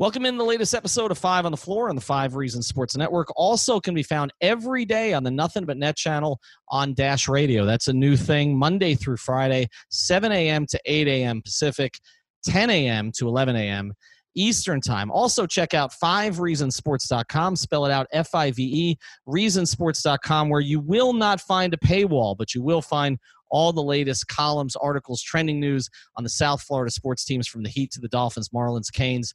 Welcome in the latest episode of Five on the Floor on the Five Reasons Sports Network. Also can be found every day on the Nothing But Net channel on Dash Radio. That's a new thing, Monday through Friday, 7 a.m. to 8 a.m. Pacific, 10 a.m. to 11 a.m. Eastern Time. Also, check out 5reasonsports.com. Spell it out F I V E, reasonsports.com, where you will not find a paywall, but you will find all the latest columns, articles, trending news on the South Florida sports teams from the Heat to the Dolphins, Marlins, Canes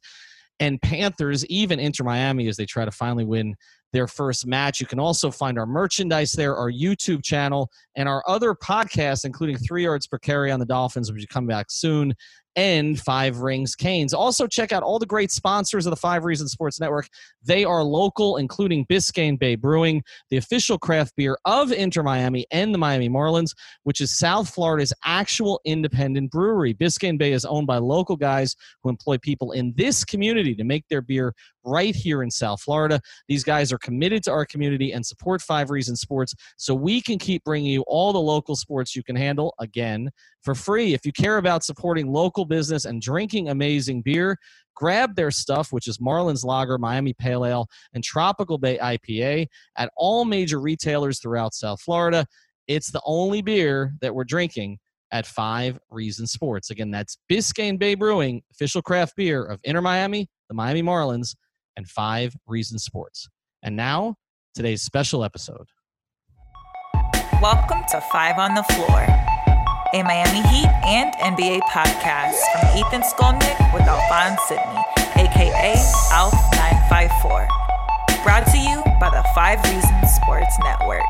and Panthers, even Inter Miami, as they try to finally win their first match. You can also find our merchandise there, our YouTube channel, and our other podcasts, including Three Yards Per Carry on the Dolphins, which will come back soon, and Five Rings Canes. Also, check out all the great sponsors of the Five Reasons Sports Network. They are local, including Biscayne Bay Brewing, the official craft beer of Inter Miami and the Miami Marlins, which is South Florida's actual independent brewery. Biscayne Bay is owned by local guys who employ people in this community to make their beer right here in South Florida. These guys are committed to our community and support Five Reasons Sports so we can keep bringing you all the local sports you can handle again for free. If you care about supporting local business and drinking amazing beer, grab their stuff, which is Marlins Lager, Miami Pale Ale, and Tropical Bay IPA at all major retailers throughout South Florida. It's the only beer that we're drinking at Five Reasons Sports. Again, that's Biscayne Bay Brewing, official craft beer of Inter Miami, the Miami Marlins, and Five Reasons Sports. And now, today's special episode. Welcome to Five on the Floor, a Miami Heat and NBA podcast from Ethan Skolnick with Alphonse Sidney, aka ALF954. Brought to you by the Five Reasons Sports Network.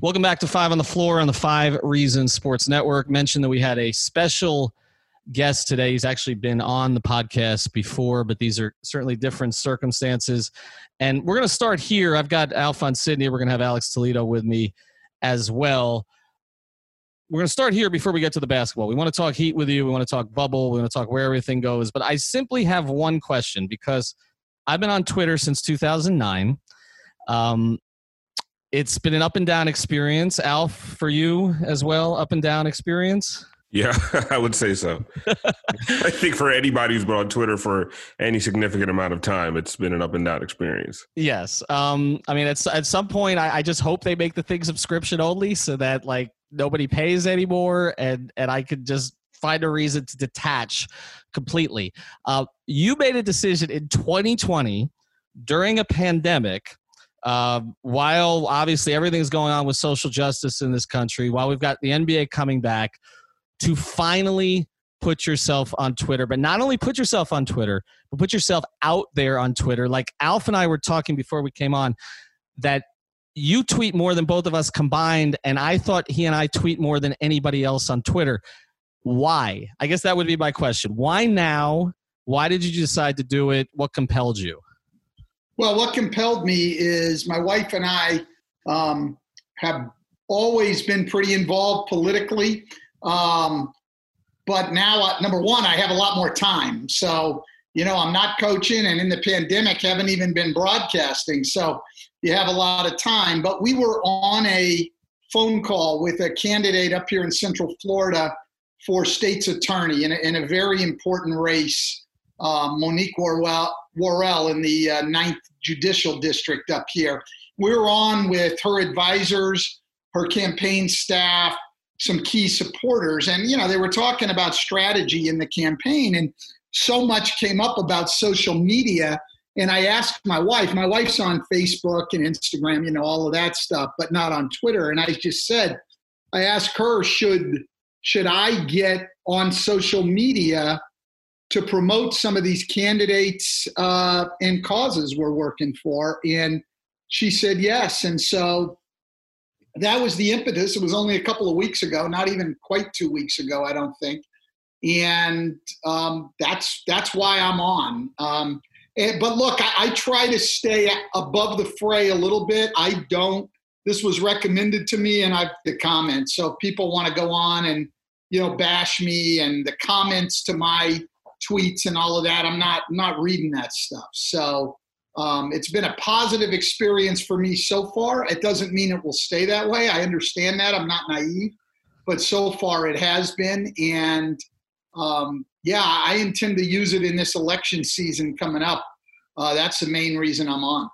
Welcome back to Five on the Floor on the Five Reasons Sports Network. Mentioned that we had a special guest today. He's actually been on the podcast before, but these are certainly different circumstances. And we're going to start here. I've got Alphonse Sidney. We're going to have Alex Toledo with me as well. We're going to start here before we get to the basketball. We want to talk Heat with you. We want to talk bubble. We want to talk where everything goes. But I simply have one question because I've been on Twitter since 2009. Um, it's been an up and down experience. Alf, for you as well, up and down experience. Yeah, I would say so. I think for anybody who's been on Twitter for any significant amount of time, it's been an up and down experience. Yes. Um, I mean, at, at some point, I, I just hope they make the thing subscription only so that like nobody pays anymore and, and I could just find a reason to detach completely. Uh, you made a decision in 2020 during a pandemic uh, while obviously everything's going on with social justice in this country, while we've got the NBA coming back, to finally put yourself on Twitter, but not only put yourself on Twitter, but put yourself out there on Twitter. Like Alf and I were talking before we came on, that you tweet more than both of us combined, and I thought he and I tweet more than anybody else on Twitter. Why? I guess that would be my question. Why now? Why did you decide to do it? What compelled you? Well, what compelled me is my wife and I um, have always been pretty involved politically. Um, but now, uh, number one, I have a lot more time. So, you know, I'm not coaching and in the pandemic haven't even been broadcasting. So you have a lot of time. But we were on a phone call with a candidate up here in Central Florida for state's attorney in a, in a very important race, uh, Monique Worrell, Worrell in the uh, Ninth Judicial District up here. We were on with her advisors, her campaign staff, some key supporters, and you know they were talking about strategy in the campaign, and so much came up about social media. And I asked my wife. My wife's on Facebook and Instagram, you know, all of that stuff, but not on Twitter. And I just said, I asked her, should should I get on social media to promote some of these candidates uh, and causes we're working for? And she said yes. And so that was the impetus. It was only a couple of weeks ago, not even quite two weeks ago, I don't think. And um, that's that's why I'm on. Um, and, but look, I, I try to stay above the fray a little bit. I don't. This was recommended to me, and I've the comments. So people want to go on and you know bash me and the comments to my tweets and all of that, I'm not not reading that stuff. So um, it's been a positive experience for me so far. It doesn't mean it will stay that way. I understand that. I'm not naive, but so far it has been. And um, yeah, I intend to use it in this election season coming up. Uh, that's the main reason I'm on.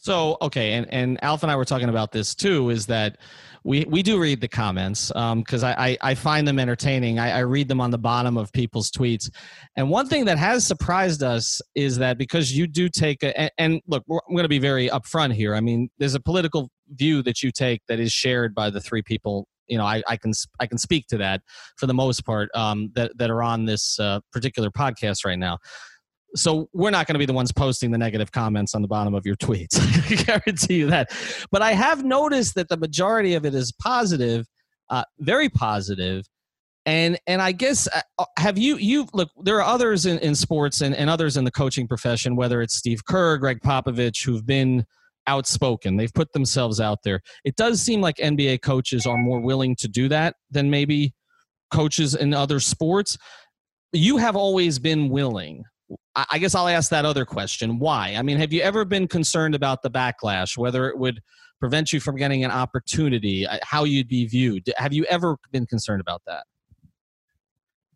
So okay, and and Alf and I were talking about this too. Is that we we do read the comments because um, I, I, I find them entertaining. I, I read them on the bottom of people's tweets, and one thing that has surprised us is that because you do take a and, and look, I'm going to be very upfront here. I mean, there's a political view that you take that is shared by the three people you know I, I can I can speak to that for the most part um, that that are on this uh, particular podcast right now so we're not going to be the ones posting the negative comments on the bottom of your tweets. I guarantee you that. But I have noticed that the majority of it is positive, uh, very positive. And and I guess uh, uh have you you look there are others in, in sports and, and others in the coaching profession, whether it's Steve Kerr, Gregg Popovich, who've been outspoken. They've put themselves out there. It does seem like NBA coaches are more willing to do that than maybe coaches in other sports. You have always been willing I guess I'll ask that other question. Why? I mean, have you ever been concerned about the backlash, whether it would prevent you from getting an opportunity, uh, how you'd be viewed? Have you ever been concerned about that?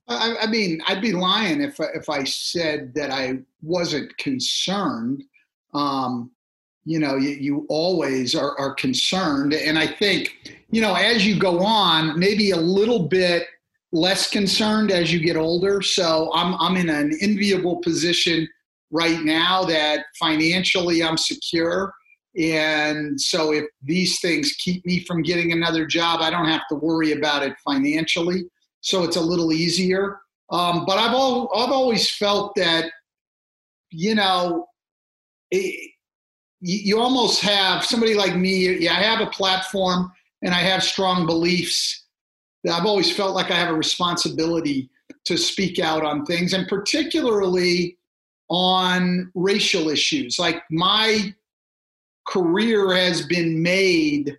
I, I mean, I'd be lying if if I said that I wasn't concerned. Um, you know, you, you always are, are concerned, and I think you know as you go on, maybe a little bit less concerned as you get older. So I'm I'm in an enviable position right now that financially I'm secure. And so if these things keep me from getting another job, I don't have to worry about it financially. So it's a little easier. Um, but I've all, I've always felt that, you know, it, you, almost have somebody like me. Yeah, I have a platform and I have strong beliefs I've always felt like I have a responsibility to speak out on things, and particularly on racial issues. Like my career has been made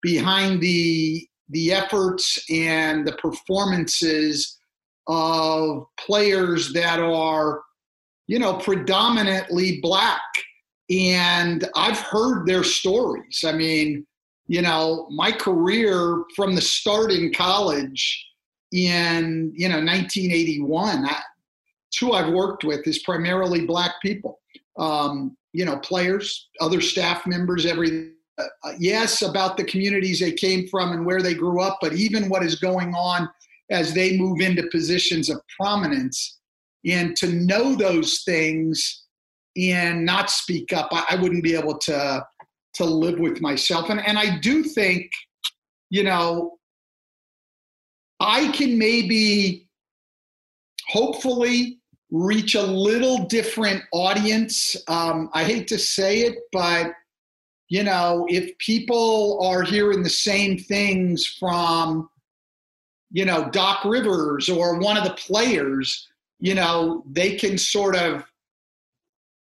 behind the the efforts and the performances of players that are, you know, predominantly black. And I've heard their stories. I mean, you know, my career from the start in college in, you know, 1981, I, who I've worked with is primarily black people. Um, you know, players, other staff members, every uh, uh, yes about the communities they came from and where they grew up, but even what is going on as they move into positions of prominence, and to know those things and not speak up, I, I wouldn't be able to to live with myself. And, and I do think, you know, I can maybe hopefully reach a little different audience. Um, I hate to say it, but you know, if people are hearing the same things from, you know, Doc Rivers or one of the players, you know, they can sort of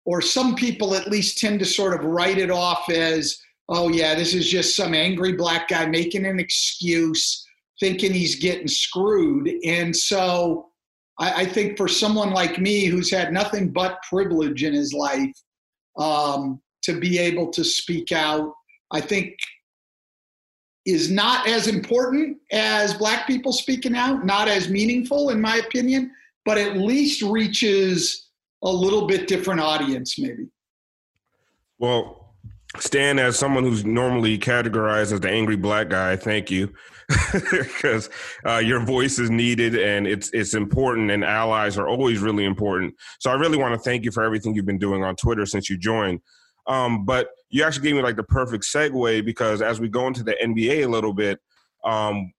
or some people at least tend to sort of write it off as, oh, yeah, this is just some angry black guy making an excuse, thinking he's getting screwed. And so I, I think for someone like me who's had nothing but privilege in his life, um, to be able to speak out, I think is not as important as black people speaking out, not as meaningful, in my opinion, but at least reaches a little bit different audience, maybe. Well, Stan, as someone who's normally categorized as the angry black guy, thank you. because uh, your voice is needed and it's it's important, and allies are always really important. So I really want to thank you for everything you've been doing on Twitter since you joined. Um, but you actually gave me like the perfect segue because as we go into the NBA a little bit, um,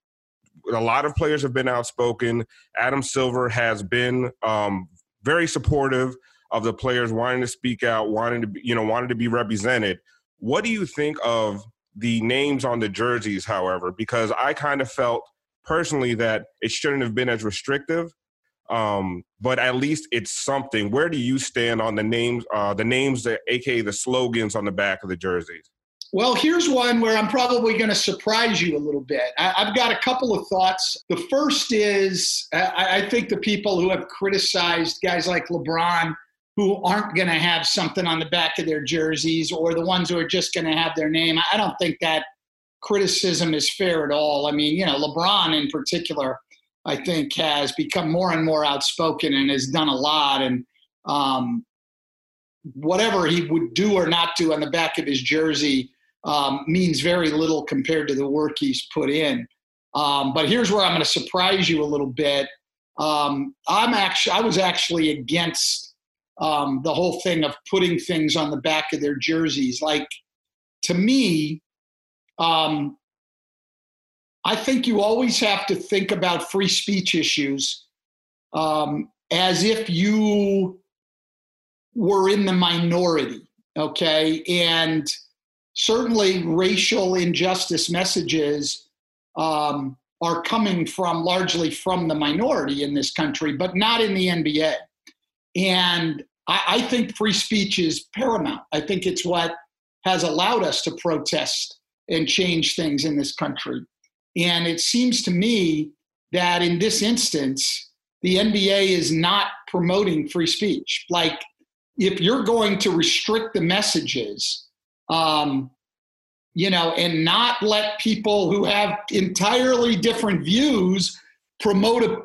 a lot of players have been outspoken. Adam Silver has been um, very supportive of the players wanting to speak out, wanting to be, you know, wanting to be represented. What do you think of the names on the jerseys, however? Because I kind of felt personally that it shouldn't have been as restrictive. Um, but at least it's something. Where do you stand on the names, uh, the names, that, aka the slogans on the back of the jerseys? Well, here's one where I'm probably going to surprise you a little bit. I, have got a couple of thoughts. The first is I, I think the people who have criticized guys like LeBron who aren't going to have something on the back of their jerseys or the ones who are just going to have their name. I don't think that criticism is fair at all. I mean, you know, LeBron in particular, I think, has become more and more outspoken and has done a lot. And um, whatever he would do or not do on the back of his jersey um, means very little compared to the work he's put in. Um, but here's where I'm going to surprise you a little bit. Um, I'm actually, I was actually against um, the whole thing of putting things on the back of their jerseys. Like, to me, um, I think you always have to think about free speech issues um, as if you were in the minority, okay? And certainly racial injustice messages um, are coming from largely from the minority in this country, but not in the NBA. And I, I think free speech is paramount. I think it's what has allowed us to protest and change things in this country. And it seems to me that in this instance, the NBA is not promoting free speech. Like, if you're going to restrict the messages, um, you know, and not let people who have entirely different views promote a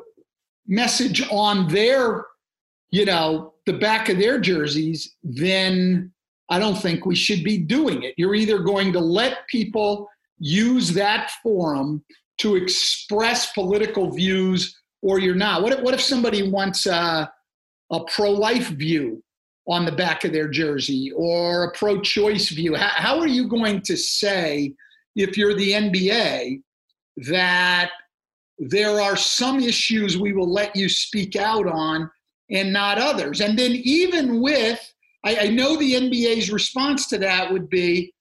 message on their, you know, the back of their jerseys, then I don't think we should be doing it. You're either going to let people use that forum to express political views or you're not. What if, what if somebody wants a, a pro life view on the back of their jersey or a pro choice view? How, how are you going to say, if you're the NBA, that there are some issues we will let you speak out on and not others. And then, even with, I, I know the NBA's response to that would be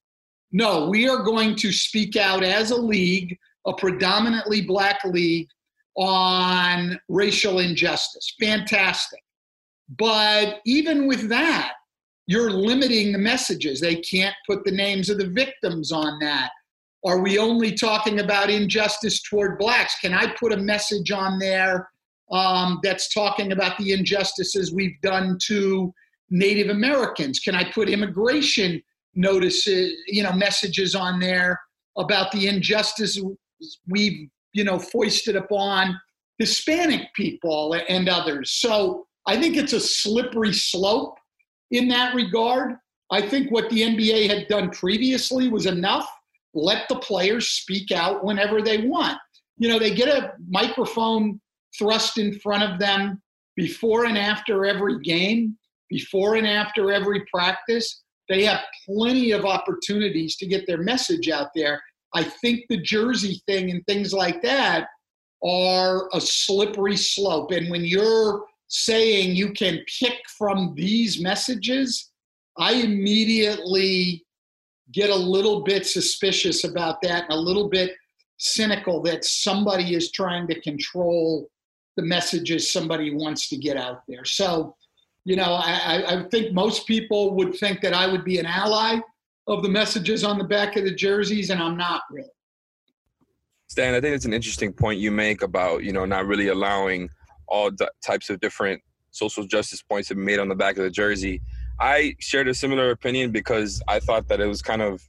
no, we are going to speak out as a league, a predominantly black league, on racial injustice. Fantastic. But even with that, you're limiting the messages. They can't put the names of the victims on that. Are we only talking about injustice toward blacks? Can I put a message on there um, that's talking about the injustices we've done to Native Americans? Can I put immigration notices, you know, messages on there about the injustice we've, you know, foisted upon Hispanic people and others? So I think it's a slippery slope in that regard. I think what the NBA had done previously was enough. Let the players speak out whenever they want. You know, they get a microphone thrust in front of them before and after every game, before and after every practice. They have plenty of opportunities to get their message out there. I think the jersey thing and things like that are a slippery slope. And when you're saying you can pick from these messages, I immediately get a little bit suspicious about that a little bit cynical that somebody is trying to control the messages somebody wants to get out there. So, you know, I, I think most people would think that I would be an ally of the messages on the back of the jerseys, and I'm not really. Stan, I think it's an interesting point you make about, you know, not really allowing all d- types of different social justice points have be made on the back of the jersey. I shared a similar opinion because I thought that it was kind of,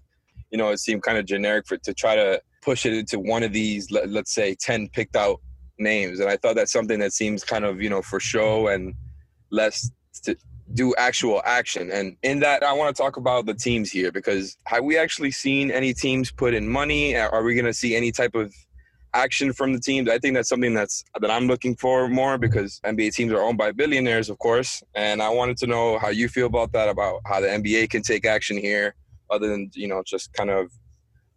you know, it seemed kind of generic for to try to push it into one of these, let, let's say, 10 picked out names. And I thought that's something that seems kind of, you know, for show and less to do actual action. And in that, I want to talk about the teams here because have we actually seen any teams put in money? Are we going to see any type of action from the teams. I think that's something that's that I'm looking for more because NBA teams are owned by billionaires, of course. And I wanted to know how you feel about that, about how the NBA can take action here, other than you know just kind of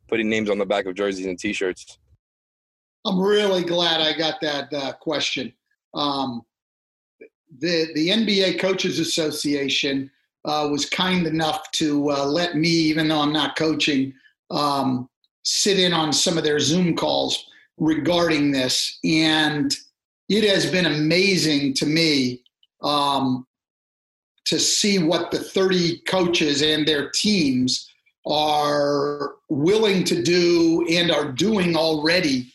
putting names on the back of jerseys and T-shirts. I'm really glad I got that uh, question. Um, the the NBA Coaches Association uh, was kind enough to uh, let me, even though I'm not coaching, um, sit in on some of their Zoom calls regarding this, and it has been amazing to me um, to see what the 30 coaches and their teams are willing to do and are doing already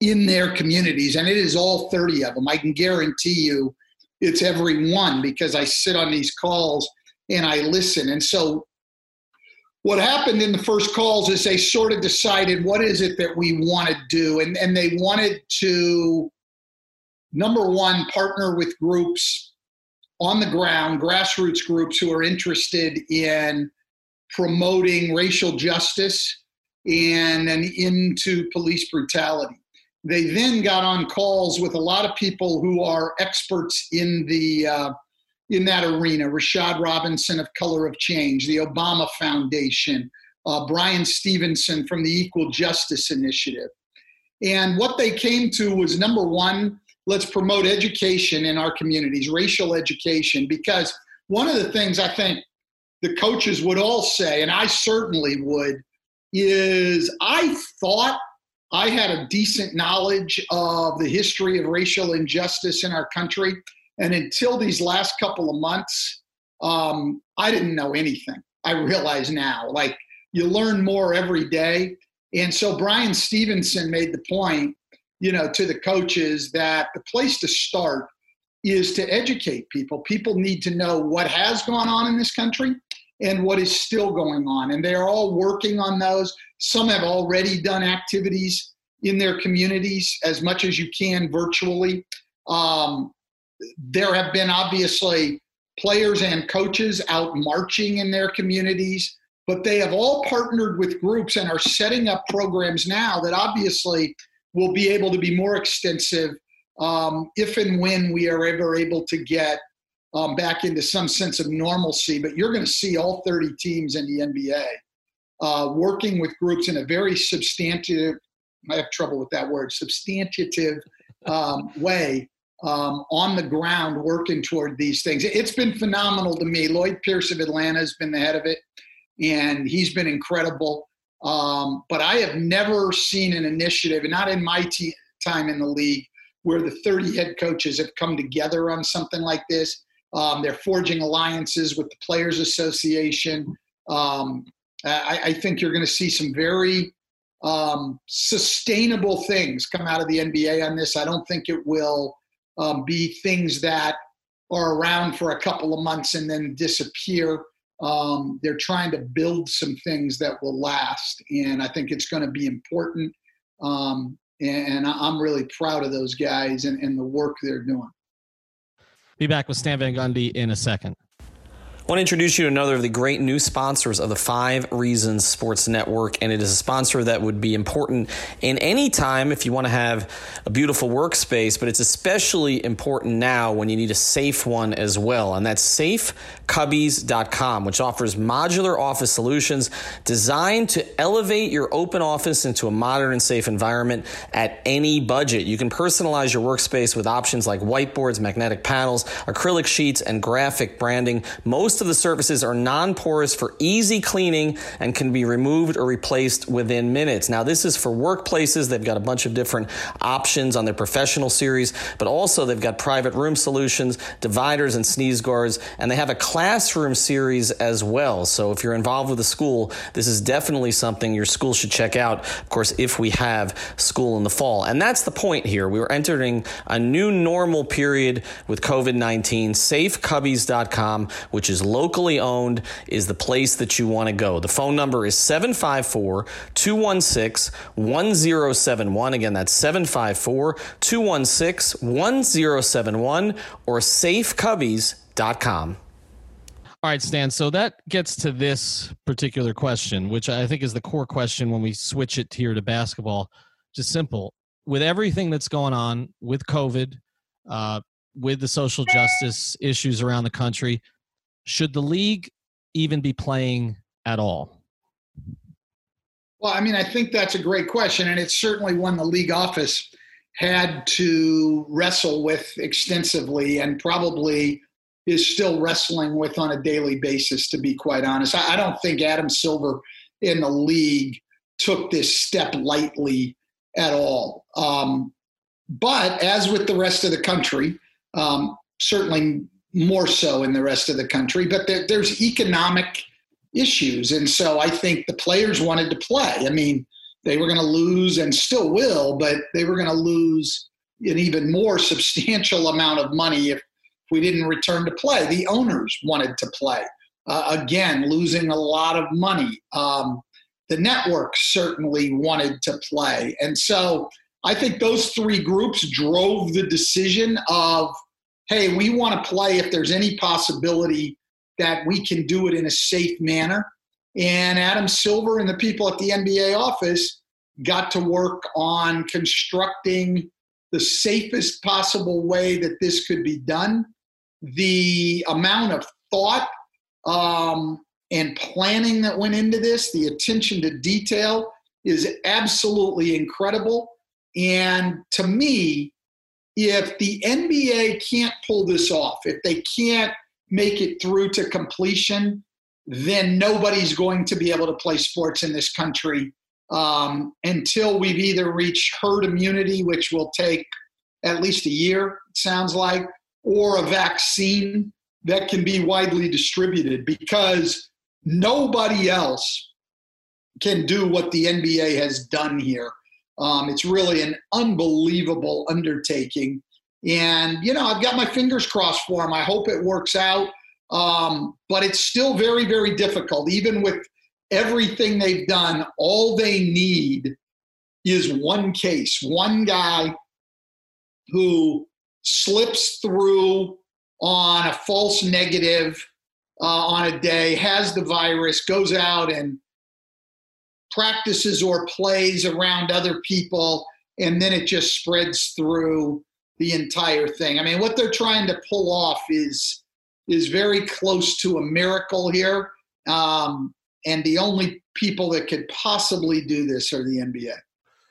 in their communities. And it is all 30 of them. I can guarantee you it's every one because I sit on these calls and I listen. And so what happened in the first calls is they sort of decided what is it that we want to do? And, and they wanted to number one partner with groups on the ground grassroots groups who are interested in promoting racial justice and an into police brutality. They then got on calls with a lot of people who are experts in the uh, in that arena. Rashad Robinson of Color of Change, the Obama Foundation, uh, Bryan Stevenson from the Equal Justice Initiative. And what they came to was number one, let's promote education in our communities, racial education, because one of the things I think the coaches would all say, and I certainly would, is I thought I had a decent knowledge of the history of racial injustice in our country. And until these last couple of months, um, I didn't know anything. I realize now, like you learn more every day. And so Bryan Stevenson made the point, you know, to the coaches that the place to start is to educate people. People need to know what has gone on in this country and what is still going on. And they're all working on those. Some have already done activities in their communities as much as you can virtually. Um, there have been obviously players and coaches out marching in their communities, but they have all partnered with groups and are setting up programs now that obviously will be able to be more extensive um, if and when we are ever able to get um, back into some sense of normalcy. But you're going to see all 30 teams in the NBA uh, working with groups in a very substantive, I have trouble with that word, substantive um, way um, on the ground working toward these things. It's been phenomenal to me. Lloyd Pierce of Atlanta has been the head of it, and he's been incredible. Um, but I have never seen an initiative, not in my t- time in the league, where the 30 head coaches have come together on something like this. Um, they're forging alliances with the Players Association. Um, I, I, think you're going to see some very um, sustainable things come out of the NBA on this. I don't think it will um, be things that are around for a couple of months and then disappear. Um, they're trying to build some things that will last, and I think it's going to be important. Um, and, I'm really proud of those guys and, and the work they're doing. Be back with Stan Van Gundy in a second. I want to introduce you to another of the great new sponsors of the Five Reasons Sports Network, and it is a sponsor that would be important in any time if you want to have a beautiful workspace, but it's especially important now when you need a safe one as well, and that's safecubbies.com, which offers modular office solutions designed to elevate your open office into a modern and safe environment at any budget. You can personalize your workspace with options like whiteboards, magnetic panels, acrylic sheets, and graphic branding. Most most of the surfaces are non-porous for easy cleaning and can be removed or replaced within minutes. Now, this is for workplaces. They've got a bunch of different options on their professional series, but also they've got private room solutions, dividers and sneeze guards, and they have a classroom series as well. So if you're involved with a school, this is definitely something your school should check out. Of course, if we have school in the fall. And that's the point here. We are entering a new normal period with COVID-19. Safecubbies.com, which is locally owned, is the place that you want to go. The phone number is 754 216 1071. Again, that's 754 216 1071 or safecubbies.com. All right, Stan. So that gets to this particular question, which I think is the core question when we switch it here to basketball. Just simple. with everything that's going on with COVID, uh, with the social justice issues around the country, should the league even be playing at all? Well, I mean, I think that's a great question, and it's certainly one the league office had to wrestle with extensively and probably is still wrestling with on a daily basis, to be quite honest. I, don't think Adam Silver in the league took this step lightly at all. Um, but as with the rest of the country, um, certainly more so in the rest of the country, but there, there's economic issues. And so I think the players wanted to play. I mean, they were going to lose and still will, but they were going to lose an even more substantial amount of money if we didn't return to play. The owners wanted to play. Uh, again, losing a lot of money. Um, the network certainly wanted to play. And so I think those three groups drove the decision of, hey, we want to play if there's any possibility that we can do it in a safe manner. And Adam Silver and the people at the NBA office got to work on constructing the safest possible way that this could be done. The amount of thought um, and planning that went into this, the attention to detail is absolutely incredible. And to me, if the NBA can't pull this off, if they can't make it through to completion, then nobody's going to be able to play sports in this country um, until we've either reached herd immunity, which will take at least a year, it sounds like, or a vaccine that can be widely distributed because nobody else can do what the NBA has done here. Um, it's really an unbelievable undertaking. And, you know, I've got my fingers crossed for him. I hope it works out. Um, but it's still very, very difficult. Even with everything they've done, all they need is one case, one guy who slips through on a false negative uh, on a day, has the virus, goes out and practices or plays around other people, and then it just spreads through the entire thing. I mean, what they're trying to pull off is is very close to a miracle here. Um, and the only people that could possibly do this are the NBA.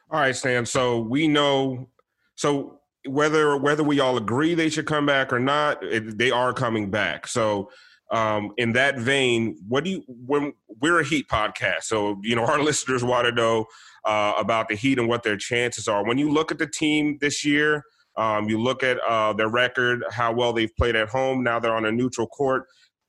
All right, Stan. So we know. So whether whether we all agree they should come back or not, they are coming back. So um, in that vein, what do you when we're a Heat podcast, so you know our listeners want to know uh, about the Heat and what their chances are. When you look at the team this year, um, you look at uh, their record, how well they've played at home. Now they're on a neutral court.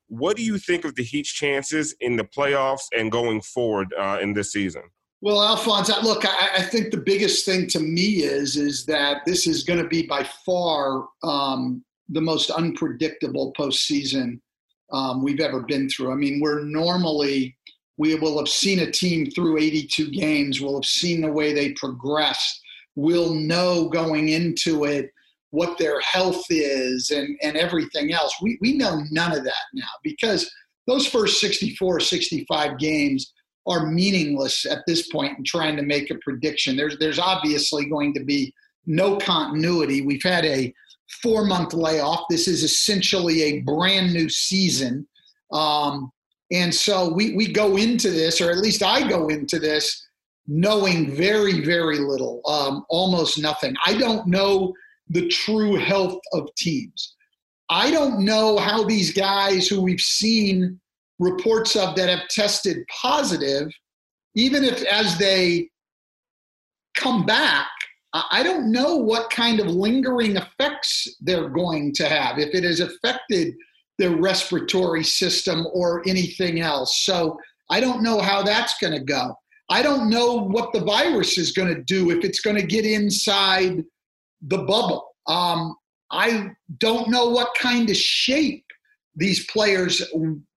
What do you think of the Heat's chances in the playoffs and going forward uh, in this season? Well, Alphonse, look, I, I, think the biggest thing to me is is that this is going to be by far um, the most unpredictable postseason um, we've ever been through. I mean, we're normally we will have seen a team through 82 games. We'll have seen the way they progressed will know going into it what their health is and, and everything else. We, we know none of that now because those first 64, 65 games are meaningless at this point in trying to make a prediction. There's, there's obviously going to be no continuity. We've had a four month layoff. This is essentially a brand new season. Um, and so we, we go into this, or at least I go into this, knowing very, very little, um, almost nothing. I don't know the true health of teams. I don't know how these guys who we've seen reports of that have tested positive, even if as they come back, I don't know what kind of lingering effects they're going to have, if it has affected their respiratory system or anything else. So I don't know how that's going to go. I don't know what the virus is going to do if it's going to get inside the bubble. Um, I don't know what kind of shape these players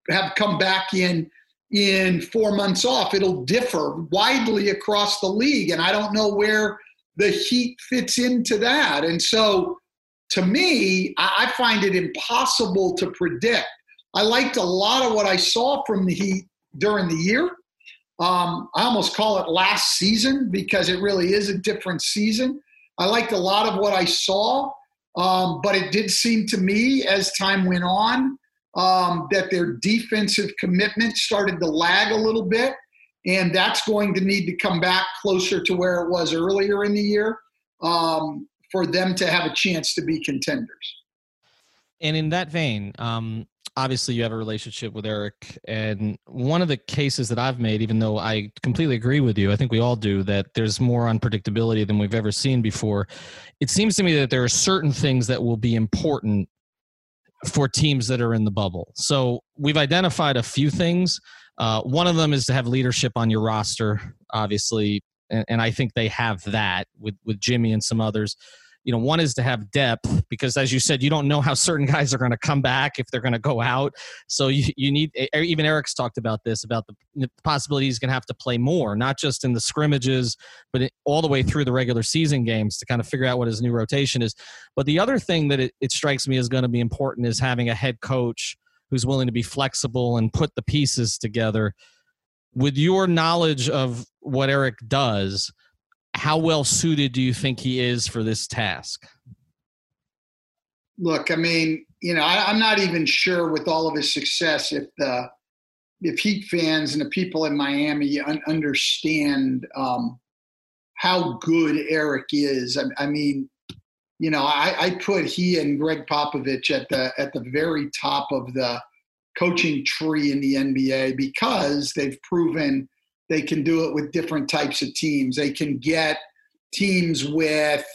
have come back in in four months off. It'll differ widely across the league, and I don't know where the Heat fits into that. And so, to me, I find it impossible to predict. I liked a lot of what I saw from the Heat during the year. Um, I almost call it last season because it really is a different season. I liked a lot of what I saw, um, but it did seem to me as time went on um, that their defensive commitment started to lag a little bit, and that's going to need to come back closer to where it was earlier in the year um, for them to have a chance to be contenders. And in that vein, um, obviously you have a relationship with Erik, and one of the cases that I've made, even though I completely agree with you, I think we all do, that there's more unpredictability than we've ever seen before. It seems to me that there are certain things that will be important for teams that are in the bubble. So we've identified a few things. Uh, one of them is to have leadership on your roster, obviously, and, and I think they have that with with Jimmy and some others. You know one is to have depth because as you said you don't know how certain guys are going to come back if they're going to go out. So you, you need even Erik's talked about this about the, the possibility he's going to have to play more not just in the scrimmages but it, all the way through the regular season games to kind of figure out what his new rotation is. But the other thing that it, it strikes me is going to be important is having a head coach who's willing to be flexible and put the pieces together with your knowledge of what Erik does how well suited do you think he is for this task? Look, I mean, you know, I, am not even sure with all of his success if the if Heat fans and the people in Miami un- understand um, how good Erik is. I, I mean, you know, I, I, put he and Gregg Popovich at the at the very top of the coaching tree in the NBA because they've proven they can do it with different types of teams. They can get teams with,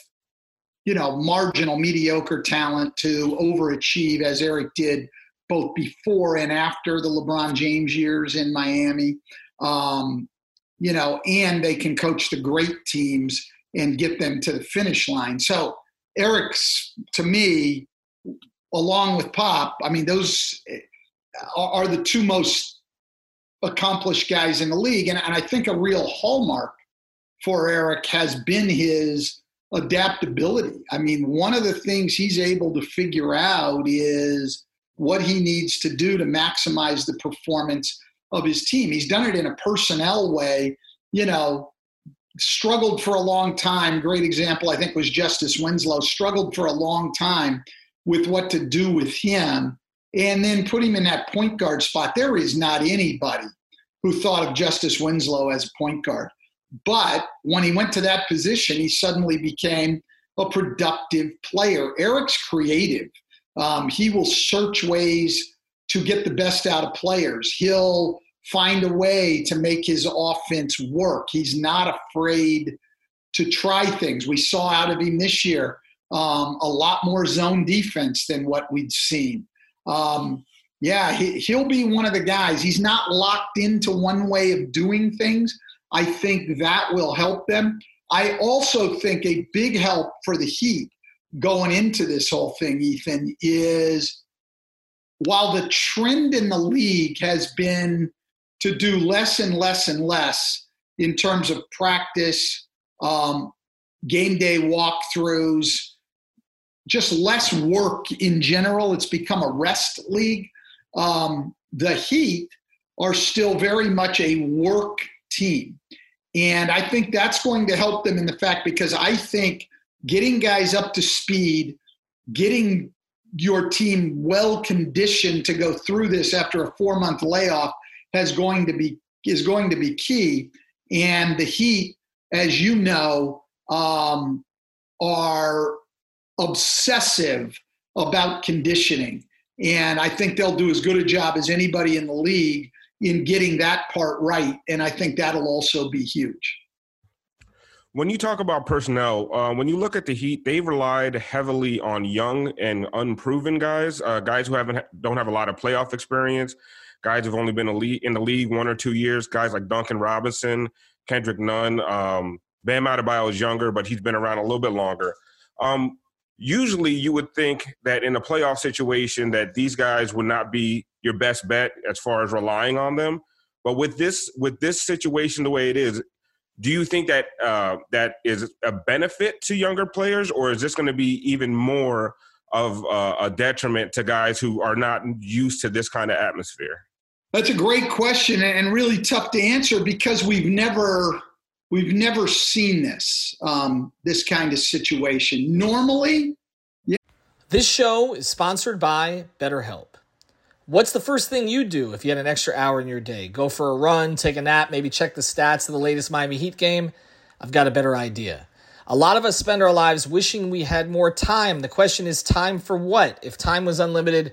you know, marginal mediocre talent to overachieve, as Erik did both before and after the LeBron James years in Miami. Um, you know, and they can coach the great teams and get them to the finish line. So Erik's, to me, along with Pop, I mean, those eh, are the two most accomplished guys in the league. And, and I think a real hallmark for Erik has been his adaptability. I mean, one of the things he's able to figure out is what he needs to do to maximize the performance of his team. He's done it in a personnel way, you know, struggled for a long time. Great example, I think, was Justice Winslow, struggled for a long time with what to do with him and then put him in that point guard spot. There is not anybody who thought of Justice Winslow as a point guard. But when he went to that position, he suddenly became a productive player. Erik's creative. Um, he will search ways to get the best out of players. He'll find a way to make his offense work. He's not afraid to try things. We saw out of him this year um, a lot more zone defense than what we'd seen. Um, yeah, he, he'll be one of the guys. He's not locked into one way of doing things. I think that will help them. I also think a big help for the Heat going into this whole thing, Ethan, is while the trend in the league has been to do less and less and less in terms of practice, um, game day walkthroughs, just less work in general. It's become a rest league. Um, the Heat are still very much a work team. And I think that's going to help them in the fact because I think getting guys up to speed, getting your team well conditioned to go through this after a four month layoff has going to be is going to be key. And the Heat, as you know, um, are obsessive about conditioning. And I think they'll do as good a job as anybody in the league in getting that part right. And I think that'll also be huge. When you talk about personnel, uh, when you look at the Heat, they've relied heavily on young and unproven guys, uh, guys who haven't don't have a lot of playoff experience, guys who've only been in the league one or two years, guys like Duncan Robinson, Kendrick Nunn, um, Bam Adebayo is younger, but he's been around a little bit longer. Um, usually you would think that in a playoff situation that these guys would not be your best bet as far as relying on them but with this with this situation the way it is do you think that uh, that is a benefit to younger players or is this going to be even more of uh, a detriment to guys who are not used to this kind of atmosphere that's a great question and really tough to answer because we've never we've never seen this um, this kind of situation. Normally, yeah. This show is sponsored by BetterHelp. What's the first thing you do if you had an extra hour in your day? Go for a run, take a nap, maybe check the stats of the latest Miami Heat game? I've got a better idea. A lot of us spend our lives wishing we had more time. The question is, time for what? If time was unlimited,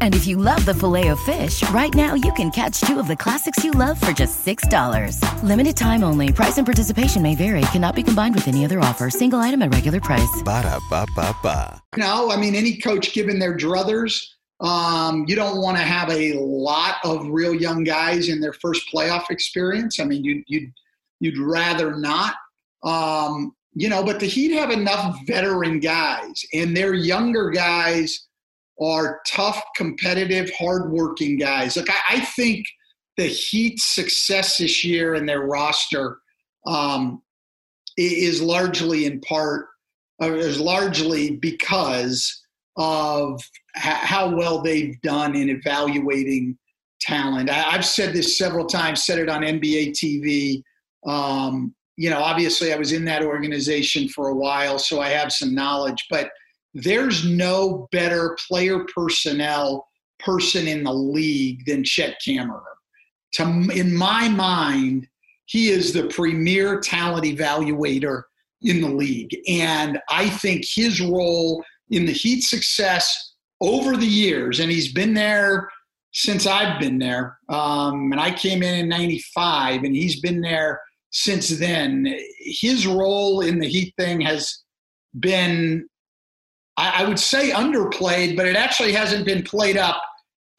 And if you love the filet of fish, right now you can catch two of the classics you love for just $6. Limited time only. Price and participation may vary. Cannot be combined with any other offer. Single item at regular price. Ba da ba ba ba. No, I mean, any coach given their druthers, um, you don't want to have a lot of real young guys in their first playoff experience. I mean, you, you'd You'd rather not. Um, you know, but the Heat have enough veteran guys, and their younger guys are tough, competitive, hardworking guys. Look, I, I think the Heat's success this year in their roster um, is largely in part, uh, is largely because of how well they've done in evaluating talent. I, have said this several times, said it on NBA TV. Um, you know, obviously, I was in that organization for a while, so I have some knowledge. But there's no better player personnel person in the league than Chet Kammerer. To, in my mind, he is the premier talent evaluator in the league. And I think his role in the Heat success over the years, and he's been there since I've been there. Um, and I came in in 95, and he's been there since then. His role in the Heat thing has been, I, I would say, underplayed, but it actually hasn't been played up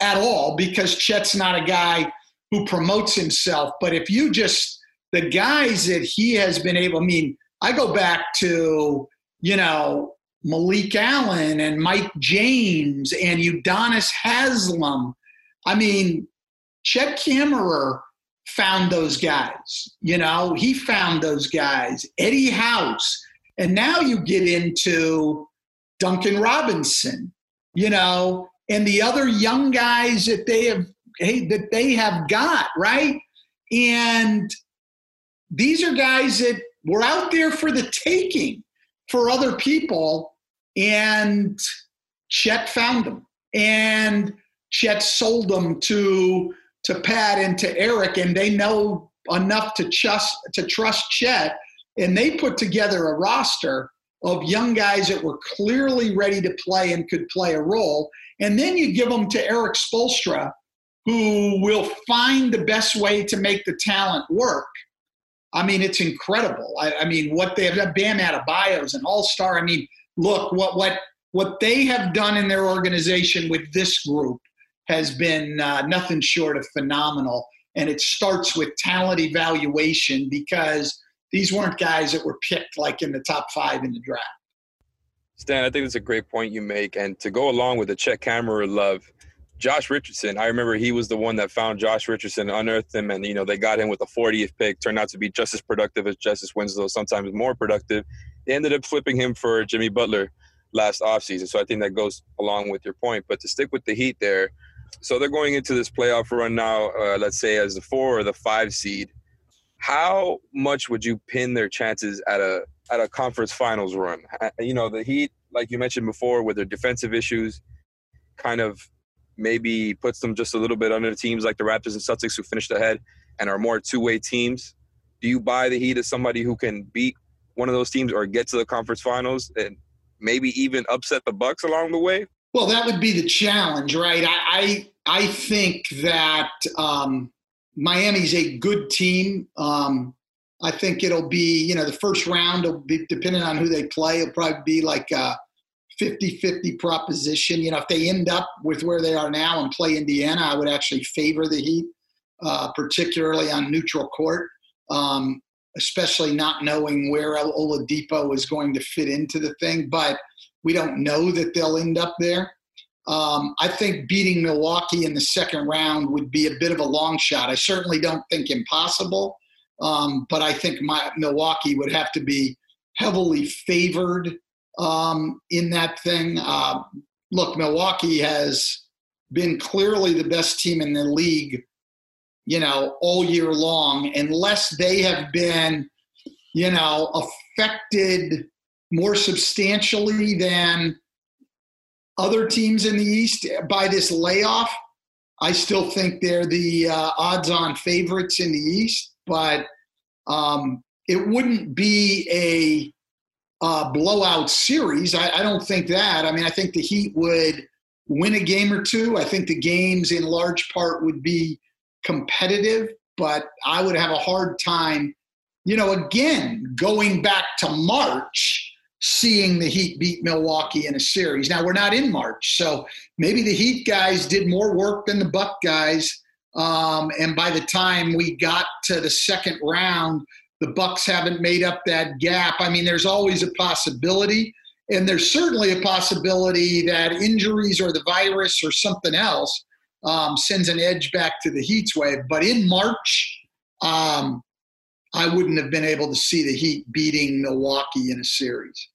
at all because Chet's not a guy who promotes himself. But if you just, the guys that he has been able, I mean, I go back to, you know, Malik Allen and Mike James and Udonis Haslem. I mean, Chet Kammerer found those guys. You know, he found those guys. Eddie House. And now you get into Duncan Robinson, you know, and the other young guys that they have hey, that they have got, right? And these are guys that were out there for the taking for other people, and Chet found them. And Chet sold them to to Pat and to Erik, and they know enough to trust to trust Chet, and they put together a roster of young guys that were clearly ready to play and could play a role. And then you give them to Erik Spoelstra, who will find the best way to make the talent work. I mean, it's incredible. I, I mean, what they have Bam Adebayo's an all-star. I mean, look what what what they have done in their organization with this group has been uh, nothing short of phenomenal. And it starts with talent evaluation because these weren't guys that were picked like in the top five in the draft. Stan, I think it's a great point you make. And to go along with the Chet Kammerer love, Josh Richardson, I remember he was the one that found Josh Richardson, unearthed him, and you know they got him with a 40th pick. Turned out to be just as productive as Justice Winslow, sometimes more productive. They ended up flipping him for Jimmy Butler last offseason. So I think that goes along with your point. But to stick with the Heat there, so they're going into this playoff run now, uh, let's say as the four or the five seed. How much would you pin their chances at a at a conference finals run. You know, the Heat, like you mentioned before, with their defensive issues, kind of maybe puts them just a little bit under teams like the Raptors and Celtics who finished ahead and are more two-way teams. Do you buy the Heat as somebody who can beat one of those teams or get to the conference finals and maybe even upset the Bucks along the way? Well, that would be the challenge, right? I I, I think that um, Miami's a good team. Um, I think it'll be, you know, the first round will be depending on who they play. It'll probably be like a 50-50 proposition. You know, if they end up with where they are now and play Indiana, I would actually favor the Heat, uh, particularly on neutral court. Um, especially not knowing where Oladipo is going to fit into the thing. But we don't know that they'll end up there. Um, I think beating Milwaukee in the second round would be a bit of a long shot. I certainly don't think impossible, um, but I think my, Milwaukee would have to be heavily favored um, in that thing. Uh, look, Milwaukee has been clearly the best team in the league, you know, all year long, unless they have been, you know, affected more substantially than other teams in the East by this layoff. I still think they're the uh, odds on favorites in the East, but um, it wouldn't be a blowout series. I, I don't think that. I mean, I think the Heat would win a game or two. I think the games, in large part, would be competitive, but I would have a hard time, you know, again, going back to March seeing the Heat beat Milwaukee in a series. Now we're not in March, so maybe the Heat guys did more work than the Buck guys. Um, and by the time we got to the second round, the Bucks haven't made up that gap. I mean, there's always a possibility, and there's certainly a possibility that injuries or the virus or something else um, sends an edge back to the Heat's way. But in March, um, I wouldn't have been able to see the Heat beating Milwaukee in a series.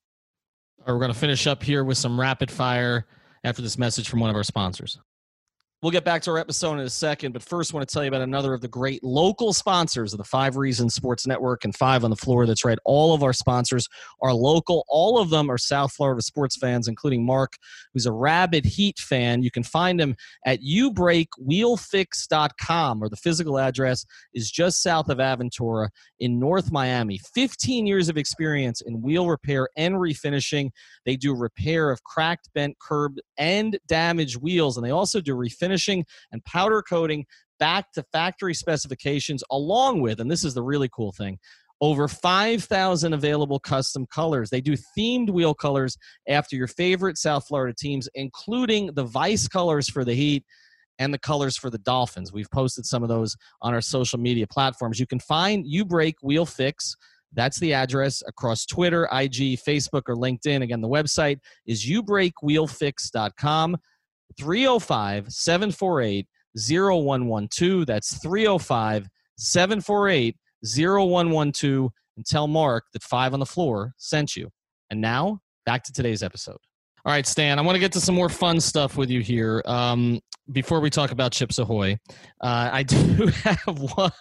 We're going to finish up here with some rapid fire after this message from one of our sponsors. We'll get back to our episode in a second, but first, I want to tell you about another of the great local sponsors of the Five Reasons Sports Network and Five on the Floor. That's right. All of our sponsors are local. All of them are South Florida sports fans, including Mark, who's a rabid Heat fan. You can find him at ubreakwheelfix.com, or the physical address is just south of Aventura in North Miami. 15 years of experience in wheel repair and refinishing. They do repair of cracked, bent, curb, and damaged wheels, and they also do refinishing finishing and powder coating back to factory specifications, along with, and this is the really cool thing, over 5,000 available custom colors. They do themed wheel colors after your favorite South Florida teams, including the Vice colors for the Heat and the colors for the Dolphins. We've posted some of those on our social media platforms. You can find U Break Wheel Fix. That's the address across Twitter, IG, Facebook, or LinkedIn. Again, the website is ubreakwheelfix.com. 305 748 0112. That's 305 748 0112. And tell Mark that Five on the Floor sent you. And now, back to today's episode. All right, Stan, I want to get to some more fun stuff with you here. Um, before we talk about Chips Ahoy, uh, I do have one.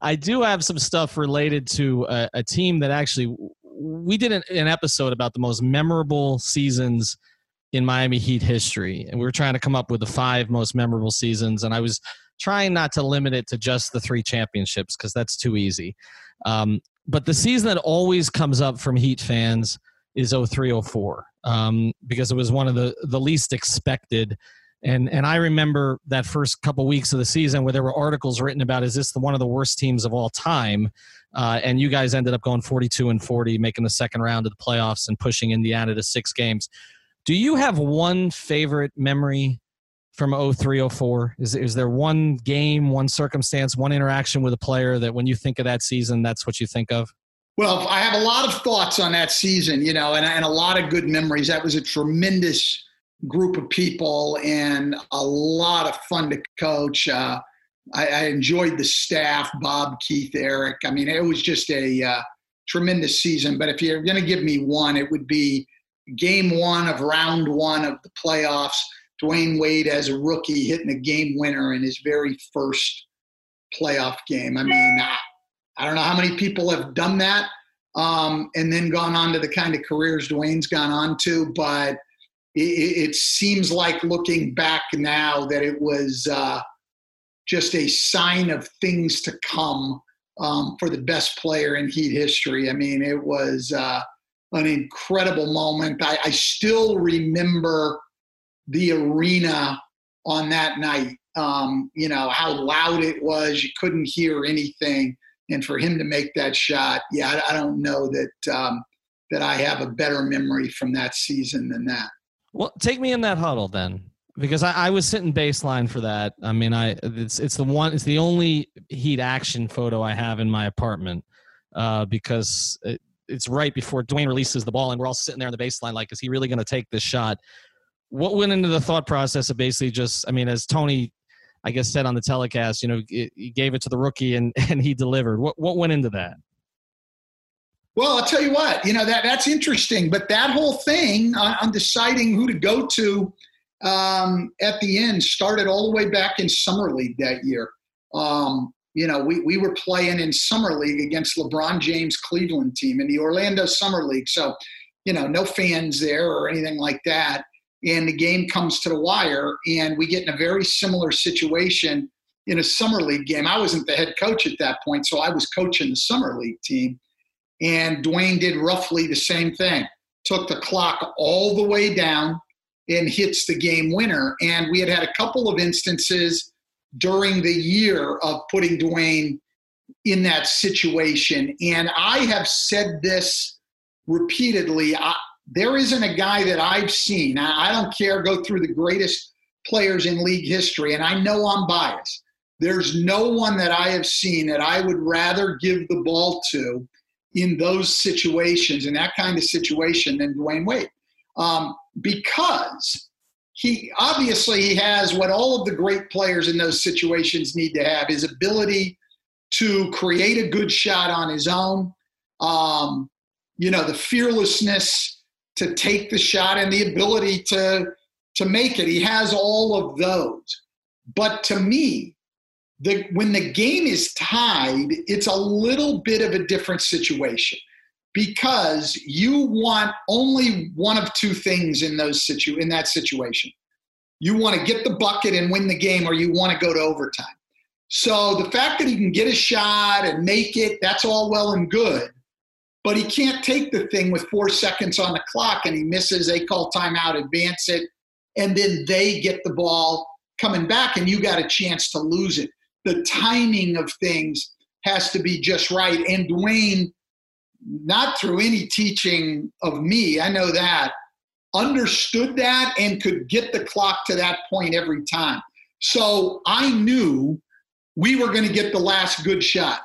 I do have some stuff related to a, a team that actually we did an, an, episode about the most memorable seasons in Miami Heat history. And we were trying to come up with the five most memorable seasons. And I was trying not to limit it to just the three championships because that's too easy. Um, but the season that always comes up from Heat fans is 0304 um, because it was one of the, the least expected. And, and I remember that first couple weeks of the season where there were articles written about is this the, one of the worst teams of all time? Uh, and you guys ended up going 42 and 40, making the second round of the playoffs and pushing Indiana to six games. Do you have one favorite memory from 0304? Is, is there one game, one circumstance, one interaction with a player that when you think of that season, that's what you think of? Well, I have a lot of thoughts on that season, you know, and, and a lot of good memories. That was a tremendous group of people and a lot of fun to coach. Uh, I, I, enjoyed the staff, Bob, Keith, Erik. I mean, it was just a uh, tremendous season. But if you're going to give me one, it would be game one of round one of the playoffs. Dwyane Wade as a rookie hitting a game winner in his very first playoff game. I mean, I, don't know how many people have done that, um, and then gone on to the kind of careers Dwyane's gone on to. But it, it seems like looking back now that it was uh, just a sign of things to come um, for the best player in Heat history. I mean, it was uh, an incredible moment. I, I, still remember the arena on that night. Um, you know how loud it was; you couldn't hear anything. And for him to make that shot, yeah, I, I don't know that um, that I have a better memory from that season than that. Well, take me in that huddle then, because I, I, was sitting baseline for that. I mean, I it's it's the one it's the only Heat action photo I have in my apartment uh, because it, it's right before Dwyane releases the ball, and we're all sitting there on the baseline, like, is he really going to take this shot? What went into the thought process of basically just, I mean, as Tony, I guess, said on the telecast, you know, he gave it to the rookie and and he delivered. What what went into that? Well, I'll tell you what, you know, that that's interesting. But that whole thing on, on deciding who to go to um, at the end started all the way back in Summer League that year. Um, you know, we, we were playing in Summer League against LeBron James' Cleveland team in the Orlando Summer League. So, you know, no fans there or anything like that. And the game comes to the wire, and we get in a very similar situation in a Summer League game. I wasn't the head coach at that point, so I was coaching the Summer League team. And Dwyane did roughly the same thing. Took the clock all the way down and hits the game winner. And we had had a couple of instances during the year of putting Dwyane in that situation. And I have said this repeatedly. I, there isn't a guy that I've seen. I, I don't care, go through the greatest players in league history, and I know I'm biased. There's no one that I have seen that I would rather give the ball to in those situations, in that kind of situation, than Dwyane Wade. Um, because he obviously he has what all of the great players in those situations need to have his ability to create a good shot on his own. Um, you know the fearlessness to take the shot and the ability to to make it. He has all of those. But to me the, when the game is tied, it's a little bit of a different situation because you want only one of two things in those situ in that situation. You want to get the bucket and win the game, or you want to go to overtime. So the fact that he can get a shot and make it, that's all well and good. But he can't take the thing with four seconds on the clock and he misses, they call timeout, advance it, and then they get the ball coming back and you got a chance to lose it the timing of things has to be just right. And Dwyane, not through any teaching of me, I know that, understood that and could get the clock to that point every time. So I knew we were going to get the last good shot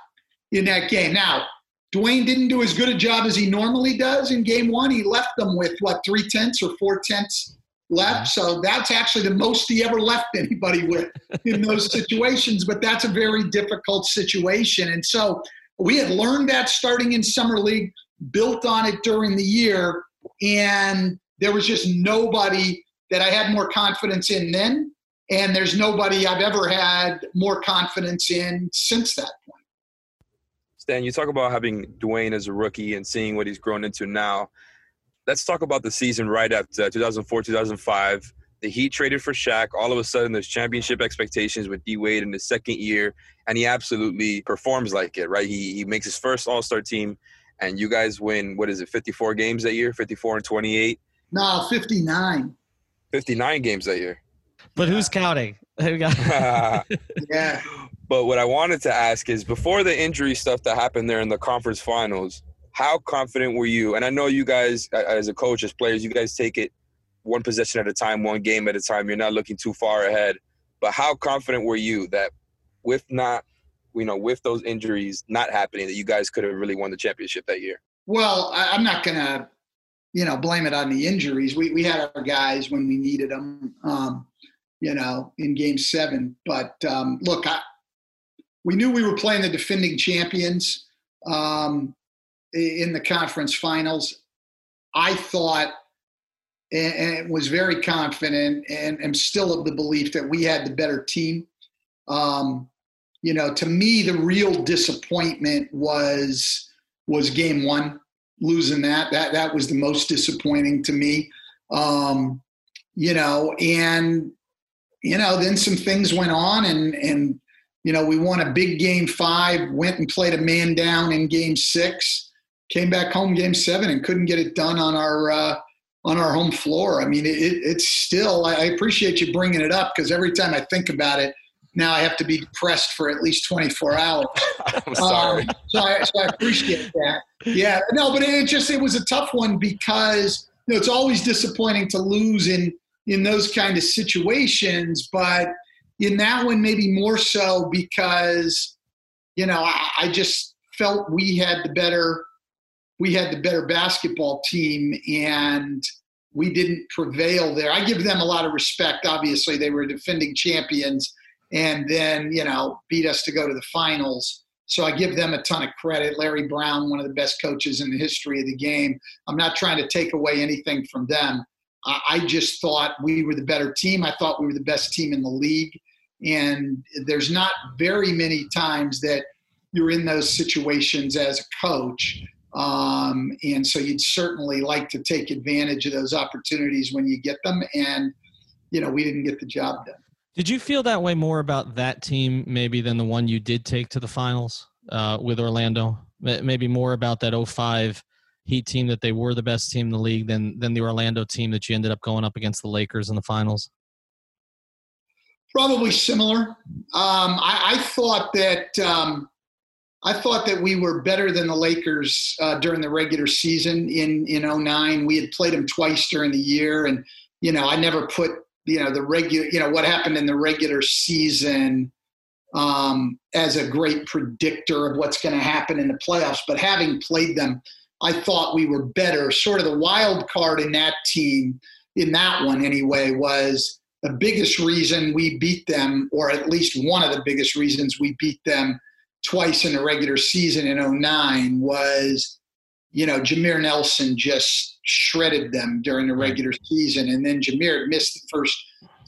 in that game. Now, Dwyane didn't do as good a job as he normally does in game one. He left them with what, three tenths or four tenths left. So that's actually the most he ever left anybody with in those situations. But that's a very difficult situation. And so we had learned that starting in Summer League, built on it during the year. And there was just nobody that I had more confidence in then. And there's nobody I've ever had more confidence in since that point. Stan, you talk about having Dwyane as a rookie and seeing what he's grown into now let's talk about the season right after 2004, 2005. The Heat traded for Shaq. All of a sudden, there's championship expectations with D Wade in his second year, and he absolutely performs like it, right? He, he makes his first All Star team, and you guys win, what is it, 54 games that year? 54 and 28? No, 59. 59 games that year. But who's counting? yeah. But what I wanted to ask is before the injury stuff that happened there in the conference finals, how confident were you? And I know you guys, as a coach, as players, you guys take it one possession at a time, one game at a time. You're not looking too far ahead. But how confident were you that with not, you know, with those injuries not happening, that you guys could have really won the championship that year? Well, I'm not going to, you know, blame it on the injuries. We, we had our guys when we needed them, um, you know, in game seven. But um, look, I, we knew we were playing the defending champions. Um, in the conference finals. I thought and, was very confident and am still of the belief that we had the better team. Um, you know, to me, the real disappointment was was game one, losing that. That that was the most disappointing to me. Um, you know, and you know, then some things went on, and and you know, we won a big game five, went and played a man down in game six, came back home game seven, and couldn't get it done on our uh, on our home floor. I mean, it, it's still. I appreciate you bringing it up because every time I think about it, now I have to be depressed for at least 24 hours. I'm sorry. Um, so, I, so I appreciate that. Yeah, no, but it just it was a tough one because you know, it's always disappointing to lose in in those kind of situations, but in that one maybe more so because you know I, I just felt we had the better we had the better basketball team and we didn't prevail there. I give them a lot of respect. Obviously, they were defending champions and then, you know, beat us to go to the finals. So I give them a ton of credit. Larry Brown, one of the best coaches in the history of the game. I'm not trying to take away anything from them. I just thought we were the better team. I thought we were the best team in the league. And there's not very many times that you're in those situations as a coach. Um, and so you'd certainly like to take advantage of those opportunities when you get them. And, you know, we didn't get the job done. Did you feel that way more about that team maybe than the one you did take to the finals uh, with Orlando? Maybe more about that 05 Heat team that they were the best team in the league than than the Orlando team that you ended up going up against the Lakers in the finals. Probably similar. Um, I, I, thought that um, I thought that we were better than the Lakers uh, during the regular season in in 09. We had played them twice during the year, and you know I never put you know the regular you know what happened in the regular season um, as a great predictor of what's going to happen in the playoffs. But having played them, I thought we were better. Sort of the wild card in that team, in that one anyway, was the biggest reason we beat them, or at least one of the biggest reasons we beat them twice in the regular season in 09 was, you know, Jameer Nelson just shredded them during the regular season. And then Jameer missed the first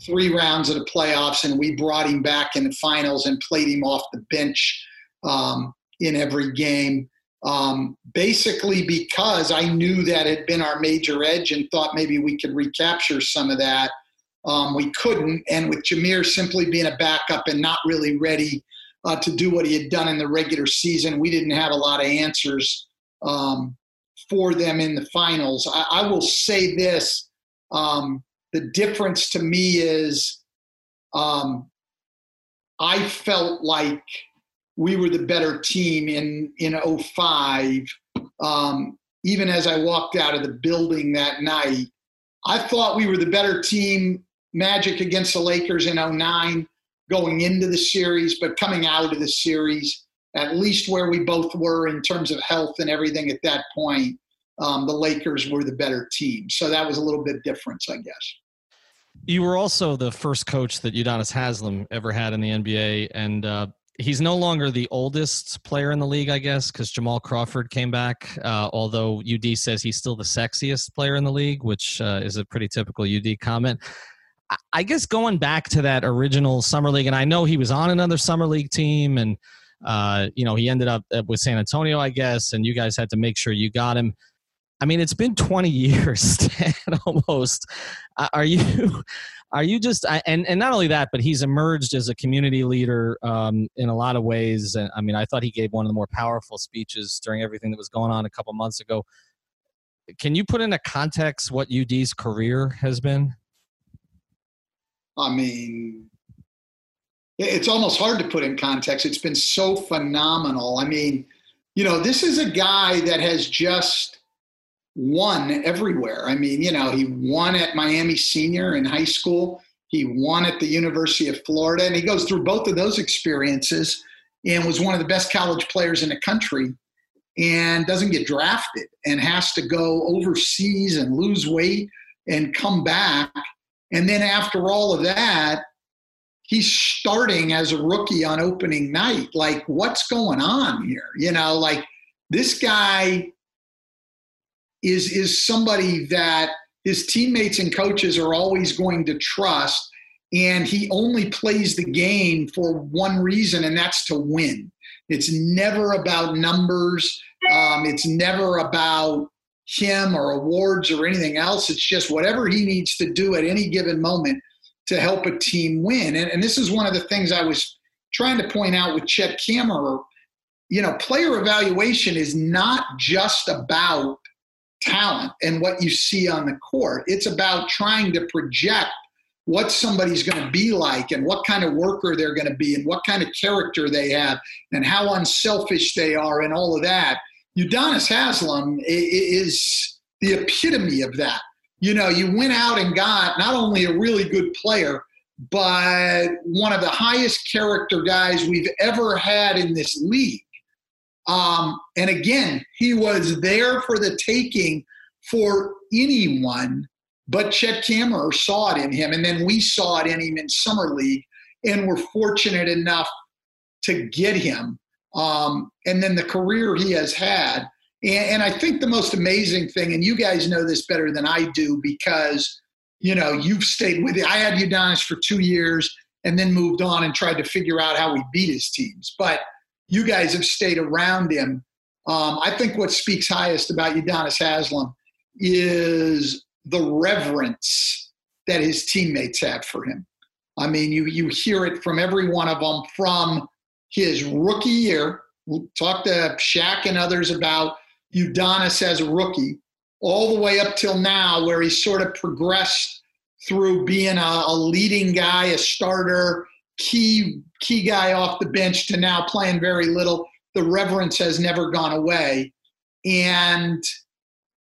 three rounds of the playoffs, and we brought him back in the finals and played him off the bench um, in every game. Um, basically, because I knew that had been our major edge and thought maybe we could recapture some of that. Um, we couldn't. And with Jameer simply being a backup and not really ready uh, to do what he had done in the regular season, we didn't have a lot of answers um, for them in the finals. I, I will say this um, the difference to me is um, I felt like we were the better team in, in 05. Um, even as I walked out of the building that night, I thought we were the better team, Magic against the Lakers in 09, going into the series, but coming out of the series, at least where we both were in terms of health and everything at that point, um, the Lakers were the better team. So that was a little bit different, I guess. You were also the first coach that Udonis Haslem ever had in the NBA, and uh, he's no longer the oldest player in the league, I guess, because Jamal Crawford came back. Uh, although UD says he's still the sexiest player in the league, which uh, is a pretty typical UD comment. I guess going back to that original summer league, and I know he was on another summer league team, and uh, you know he ended up uh, with San Antonio, I guess, and you guys had to make sure you got him. I mean, it's been 20 years almost. Uh, are you? Are you just and and not only that, but he's emerged as a community leader um, in a lot of ways. I mean, I thought he gave one of the more powerful speeches during everything that was going on a couple months ago. Can you put into context what UD's career has been? I mean, it's almost hard to put in context. It's been so phenomenal. I mean, you know, this is a guy that has just won everywhere. I mean, you know, he won at Miami Senior in high school. He won at the University of Florida, and he goes through both of those experiences and was one of the best college players in the country and doesn't get drafted and has to go overseas and lose weight and come back. And then after all of that, he's starting as a rookie on opening night. Like, what's going on here? You know, like this guy is is somebody that his teammates and coaches are always going to trust and he only plays the game for one reason and that's to win it's never about numbers Um, it's never about him or awards or anything else. It's just whatever he needs to do at any given moment to help a team win. And, and this is one of the things I was trying to point out with Chet Kammerer. You know, player evaluation is not just about talent and what you see on the court. It's about trying to project what somebody's going to be like and what kind of worker they're going to be and what kind of character they have and how unselfish they are and all of that. Udonis Haslem is the epitome of that. You know, you went out and got not only a really good player, but one of the highest character guys we've ever had in this league. Um, and again, he was there for the taking for anyone, but Chet Kammerer saw it in him. And then we saw it in him in Summer League and were fortunate enough to get him. Um, and then the career he has had. And, and I think the most amazing thing, and you guys know this better than I do because, you know, you've stayed with it. I had Udonis for two years and then moved on and tried to figure out how he beat his teams. But – you guys have stayed around him. Um, I think what speaks highest about Udonis Haslem is the reverence that his teammates have for him. I mean, you you hear it from every one of them from his rookie year. talk to Shaq and others about Udonis as a rookie, all the way up till now, where he sort of progressed through being a, a leading guy, a starter, key key guy off the bench to now playing very little. The reverence has never gone away. And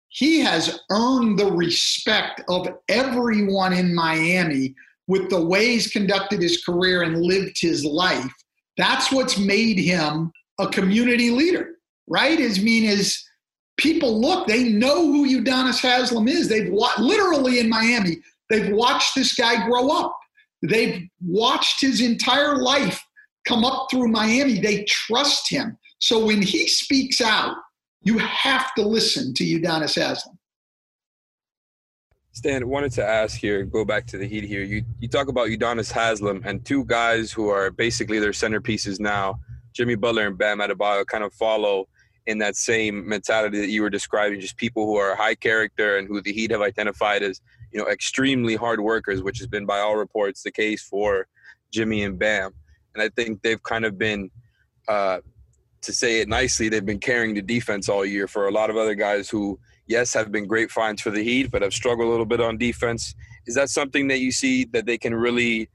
he has earned the respect of everyone in Miami with the way he's conducted his career and lived his life. That's what's made him a community leader, right? As mean is people look, they know who Udonis Haslem is. They've wa- literally in Miami, they've watched this guy grow up. They've watched his entire life come up through Miami. They trust him. So when he speaks out, you have to listen to Udonis Haslem. Stan, wanted to ask here, go back to the Heat here. You you talk about Udonis Haslem and two guys who are basically their centerpieces now, Jimmy Butler and Bam Adebayo, kind of follow in that same mentality that you were describing, just people who are high character and who the Heat have identified as you know, extremely hard workers, which has been by all reports the case for Jimmy and Bam. And I think they've kind of been, uh, to say it nicely, they've been carrying the defense all year for a lot of other guys who, yes, have been great finds for the Heat, but have struggled a little bit on defense. Is that something that you see that they can really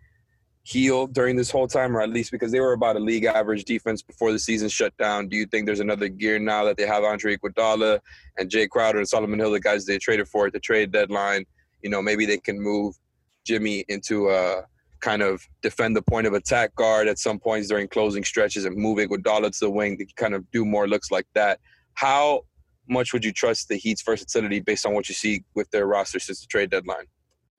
heal during this whole time, or at least because they were about a league average defense before the season shut down? Do you think there's another gear now that they have Andre Iguodala and Jae Crowder and Solomon Hill, the guys they traded for at the trade deadline? you know, maybe they can move Jimmy into a kind of defend the point of attack guard at some points during closing stretches and move Iguodala to the wing to kind of do more looks like that. How much would you trust the Heat's versatility based on what you see with their roster since the trade deadline?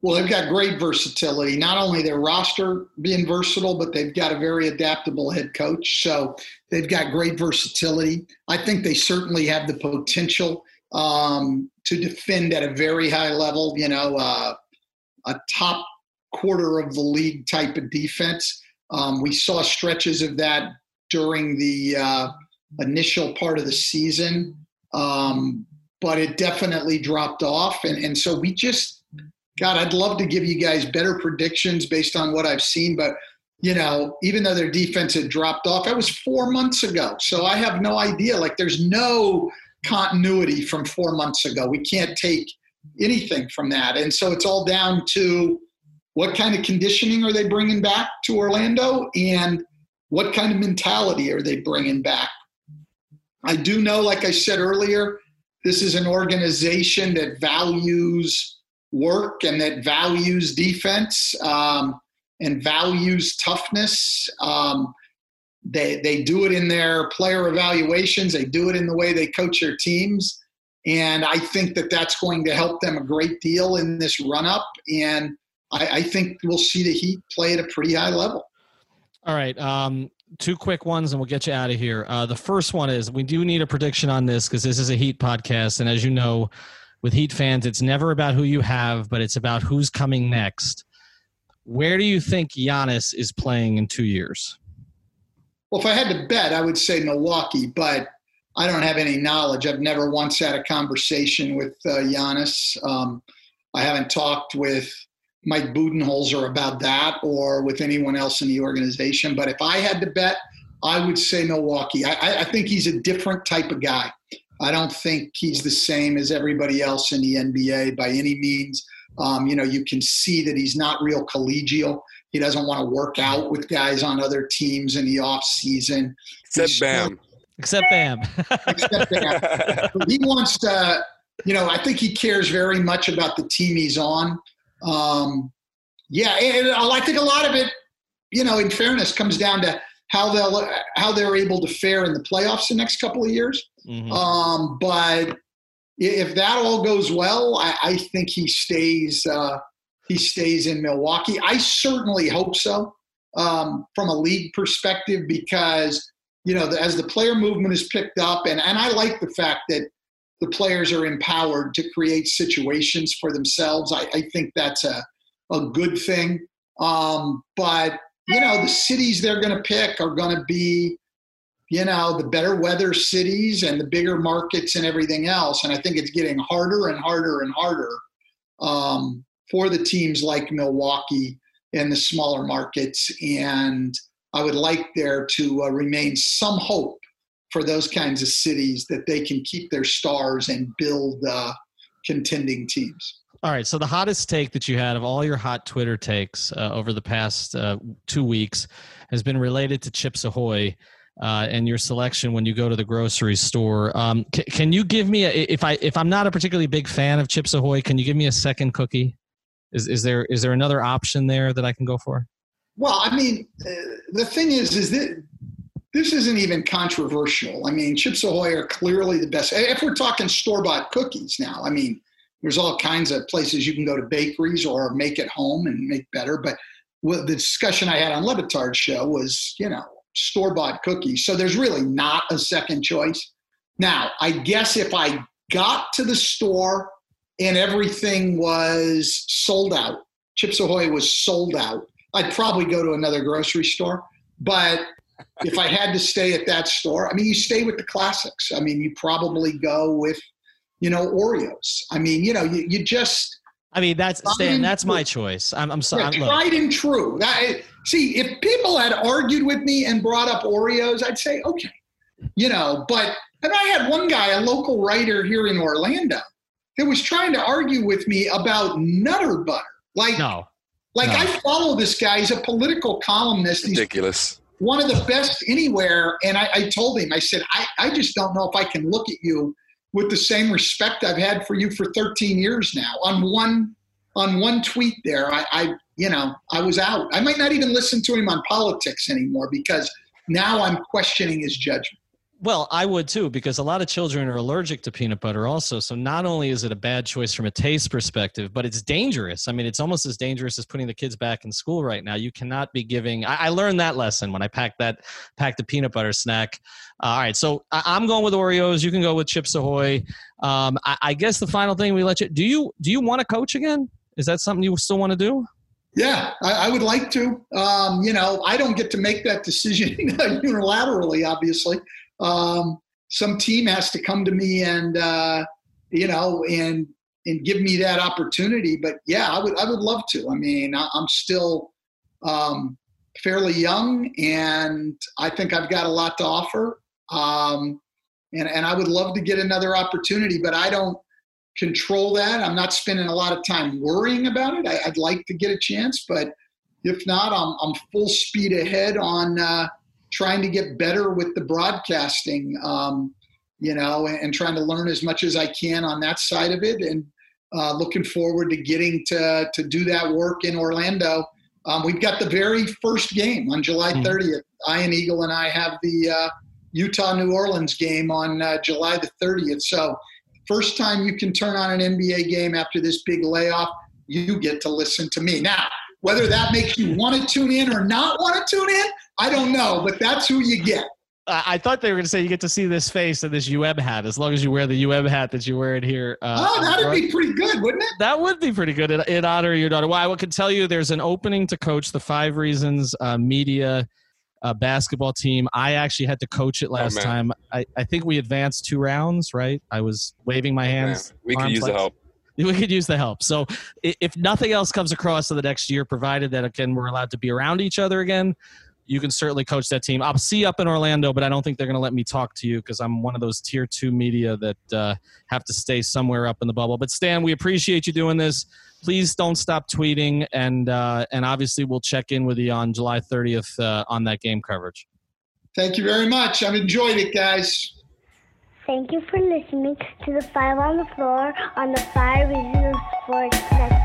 Well, they've got great versatility. Not only their roster being versatile, but they've got a very adaptable head coach. So they've got great versatility. I think they certainly have the potential um, to defend at a very high level, you know, uh, a top quarter of the league type of defense. Um, we saw stretches of that during the uh, initial part of the season, um, but it definitely dropped off. And, and so we just, God, I'd love to give you guys better predictions based on what I've seen, but you know, even though their defense had dropped off, that was four months ago. So I have no idea. Like, there's no continuity from four months ago. We can't take anything from that. And so it's all down to what kind of conditioning are they bringing back to Orlando and what kind of mentality are they bringing back? I do know, like I said earlier, this is an organization that values work and that values defense um, and values toughness. Um, they they do it in their player evaluations. They do it in the way they coach their teams, and I think that that's going to help them a great deal in this run up. And I, I think we'll see the Heat play at a pretty high level. All right. Um, two quick ones and we'll get you out of here. Uh, the first one is we do need a prediction on this because this is a Heat podcast. And as you know, with Heat fans, it's never about who you have, but it's about who's coming next. Where do you think Giannis is playing in two years? Well, if I had to bet, I would say Milwaukee, but I don't have any knowledge. I've never once had a conversation with uh, Giannis. Um, I haven't talked with Mike Budenholzer about that or with anyone else in the organization. But if I had to bet, I would say Milwaukee. I, I think he's a different type of guy. I don't think he's the same as everybody else in the NBA by any means. Um, you know, you can see that he's not real collegial. He doesn't want to work out with guys on other teams in the off season. Except Bam. Except Bam. except Bam. he wants to, you know, I think he cares very much about the team he's on. Um, yeah, and I think a lot of it, you know, in fairness, comes down to how they'll how they're able to fare in the playoffs the next couple of years. Mm-hmm. Um, but if that all goes well, I, I think he stays. Uh, he stays in Milwaukee. I certainly hope so um, from a league perspective because you know as the player movement is picked up, and and I like the fact that the players are empowered to create situations for themselves. I, I think that's a a good thing. Um, but you know the cities they're going to pick are going to be you know, the better weather cities and the bigger markets and everything else. And I think it's getting harder and harder and harder um, for the teams like Milwaukee and the smaller markets. And I would like there to uh, remain some hope for those kinds of cities that they can keep their stars and build uh, contending teams. All right. So the hottest take that you had of all your hot Twitter takes uh, over the past uh, two weeks has been related to Chips Ahoy uh, and your selection when you go to the grocery store. Um, c- can you give me a, if I if I'm not a particularly big fan of Chips Ahoy, can you give me a second cookie? Is is there is there another option there that I can go for? Well, I mean, uh, the thing is, is that this isn't even controversial. I mean, Chips Ahoy are clearly the best. If we're talking store bought cookies now, I mean, there's all kinds of places you can go to bakeries or make it home and make better. But the discussion I had on Le Batard's show was, you know, store bought cookies. So there's really not a second choice. Now, I guess if I got to the store and everything was sold out, Chips Ahoy was sold out, I'd probably go to another grocery store. But if I had to stay at that store, I mean, you stay with the classics. I mean, you probably go with, you know, Oreos. I mean, you know, you, you just. I mean, that's Stan. That's my choice. I'm, I'm sorry. Yeah, tried and true. That, eh, see, if people had argued with me and brought up Oreos, I'd say, okay, you know, but, and I had one guy, a local writer here in Orlando, that was trying to argue with me about Nutter Butter. Like, no. Like, no. I follow this guy. He's a political columnist. Ridiculous. He's one of the best anywhere. And I, I told him, I said, I, I just don't know if I can look at you with the same respect I've had for you for 13 years now. On one on one tweet there, I, I you know, I was out. I might not even listen to him on politics anymore because now I'm questioning his judgment. Well, I would too, because a lot of children are allergic to peanut butter also. So not only is it a bad choice from a taste perspective, but it's dangerous. I mean, it's almost as dangerous as putting the kids back in school right now. You cannot be giving. I, I learned that lesson when I packed that packed the peanut butter snack. Uh, all right, so I, am going with Oreos. You can go with Chips Ahoy. Um, I, I guess the final thing we let you do you do you want to coach again? Is that something you still want to do? Yeah, I, I would like to. Um, you know, I don't get to make that decision unilaterally, obviously. Um, some team has to come to me and, uh, you know, and and give me that opportunity. But yeah, I would I would love to. I mean, I, am still um, fairly young, and I think I've got a lot to offer. Um, and and I would love to get another opportunity, but I don't control that. I'm not spending a lot of time worrying about it. I, would like to get a chance, but if not, I'm, I'm full speed ahead on uh, trying to get better with the broadcasting, um, you know, and, and, trying to learn as much as I can on that side of it. And uh, looking forward to getting to, to do that work in Orlando. Um, we've got the very first game on July 30th. Hmm. Ian Eagle and I have the uh, Utah New Orleans game on uh, July the 30th. So First time you can turn on an NBA game after this big layoff, you get to listen to me. Now, whether that makes you want to tune in or not want to tune in, I don't know, but that's who you get. I thought they were going to say you get to see this face and this UM hat as long as you wear the UM hat that you wear in here. Uh, oh, that'd be pretty good, wouldn't it? That would be pretty good in, in honor of your daughter. Well, I can tell you there's an opening to coach the Five Reasons uh, Media uh, basketball team. I actually had to coach it last man. time. I, I think we advanced two rounds, right? I was waving my hands. Man, we could arms use the help. we could use the help. So if nothing else comes across in the next year, provided that again we're allowed to be around each other again, you can certainly coach that team. I'll see you up in Orlando, but I don't think they're going to let me talk to you because I'm one of those tier two media that uh, have to stay somewhere up in the bubble. But Stan, we appreciate you doing this. Please don't stop tweeting, and uh, and obviously we'll check in with you on July 30th uh, on that game coverage. Thank you very much. I've enjoyed it, guys. Thank you for listening to the Five on the Floor on the Five Reasons Sports Network.